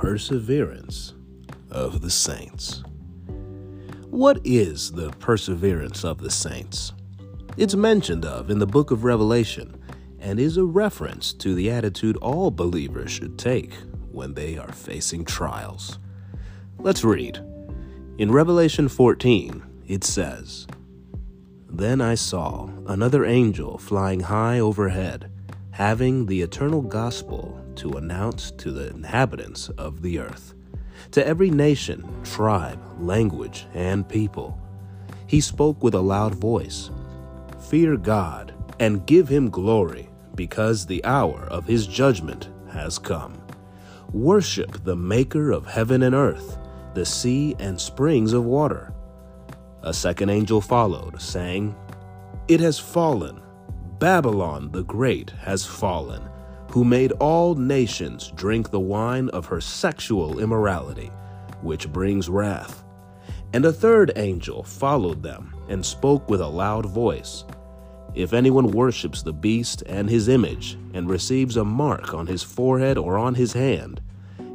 perseverance of the saints. What is the perseverance of the saints? It's mentioned of in the book of Revelation and is a reference to the attitude all believers should take when they are facing trials. Let's read. In Revelation 14, it says, Then I saw another angel flying high overhead, having the eternal gospel to announce to the inhabitants of the earth, to every nation, tribe, language, and people. He spoke with a loud voice Fear God and give him glory, because the hour of his judgment has come. Worship the Maker of heaven and earth, the sea and springs of water. A second angel followed, saying, It has fallen. Babylon the Great has fallen who made all nations drink the wine of her sexual immorality, which brings wrath. And a third angel followed them and spoke with a loud voice If anyone worships the beast and his image, and receives a mark on his forehead or on his hand,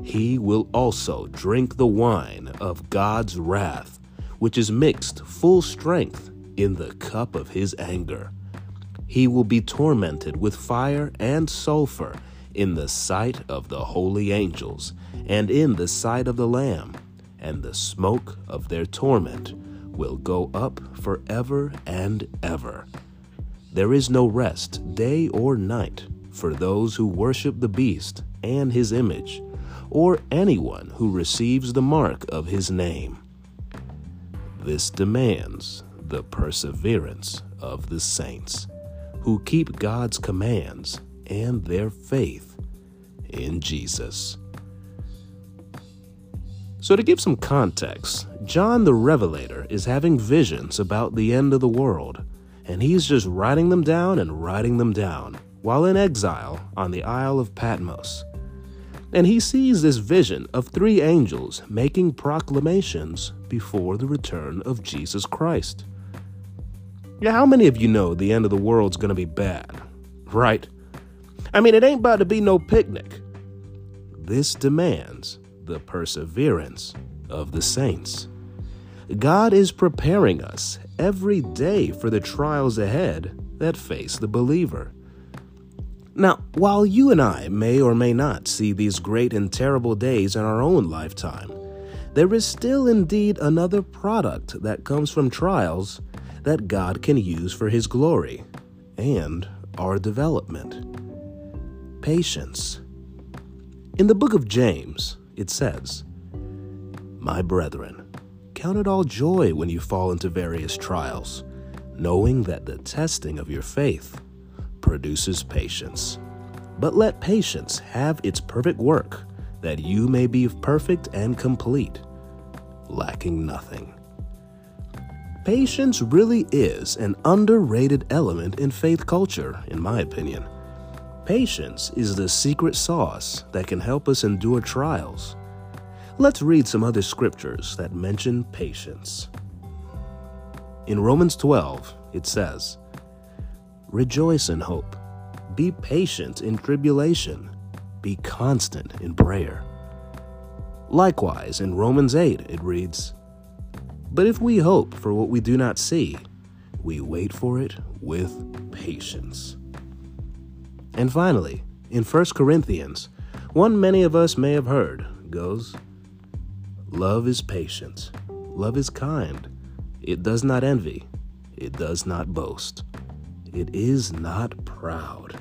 he will also drink the wine of God's wrath, which is mixed full strength in the cup of his anger he will be tormented with fire and sulfur in the sight of the holy angels and in the sight of the Lamb, and the smoke of their torment will go up forever and ever. There is no rest, day or night, for those who worship the beast and his image, or anyone who receives the mark of his name. This demands the perseverance of the saints who keep God's commands and their faith in Jesus. So, to give some context, John the Revelator is having visions about the end of the world, and he's just writing them down and writing them down while in exile on the Isle of Patmos. And he sees this vision of three angels making proclamations before the return of Jesus Christ. Yeah, how many of you know the end of the world's gonna be bad? Right? I mean, it ain't about to be no picnic. This demands the perseverance of the saints. God is preparing us every day for the trials ahead that face the believer. Now, while you and I may or may not see these great and terrible days in our own lifetime, there is still indeed another product that comes from trials that God can use for His glory and our development. Patience. In the book of James, it says, My brethren, count it all joy when you fall into various trials, knowing that the testing of your faith produces patience. But let patience have its perfect work, that you may be perfect and complete, lacking nothing. Patience really is an underrated element in faith culture, in my opinion. Patience is the secret sauce that can help us endure trials. Let's read some other scriptures that mention patience. In Romans 12, it says, Rejoice in hope, be patient in tribulation, be constant in prayer. Likewise, in Romans 8, it reads, but if we hope for what we do not see, we wait for it with patience. And finally, in 1 Corinthians, one many of us may have heard goes Love is patient, love is kind, it does not envy, it does not boast, it is not proud.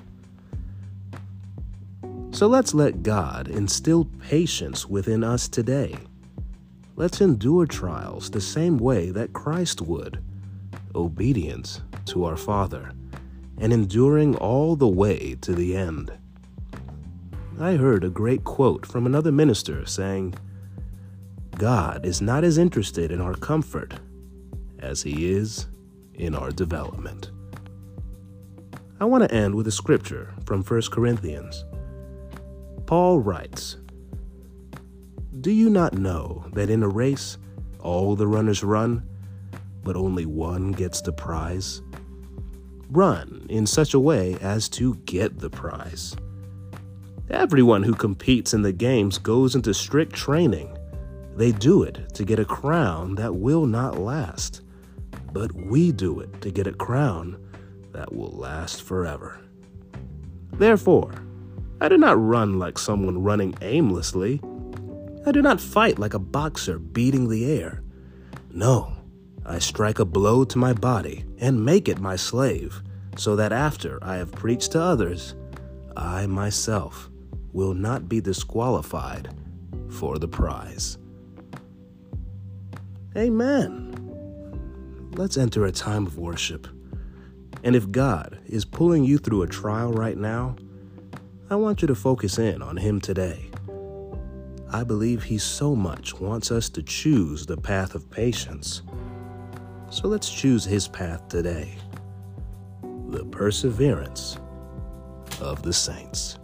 So let's let God instill patience within us today Let's endure trials the same way that Christ would obedience to our Father, and enduring all the way to the end. I heard a great quote from another minister saying, God is not as interested in our comfort as he is in our development. I want to end with a scripture from 1 Corinthians. Paul writes, do you not know that in a race all the runners run, but only one gets the prize? Run in such a way as to get the prize. Everyone who competes in the games goes into strict training. They do it to get a crown that will not last, but we do it to get a crown that will last forever. Therefore, I do not run like someone running aimlessly. I do not fight like a boxer beating the air. No, I strike a blow to my body and make it my slave, so that after I have preached to others, I myself will not be disqualified for the prize. Amen. Let's enter a time of worship. And if God is pulling you through a trial right now, I want you to focus in on Him today. I believe He so much wants us to choose the path of patience. So let's choose His path today the perseverance of the saints.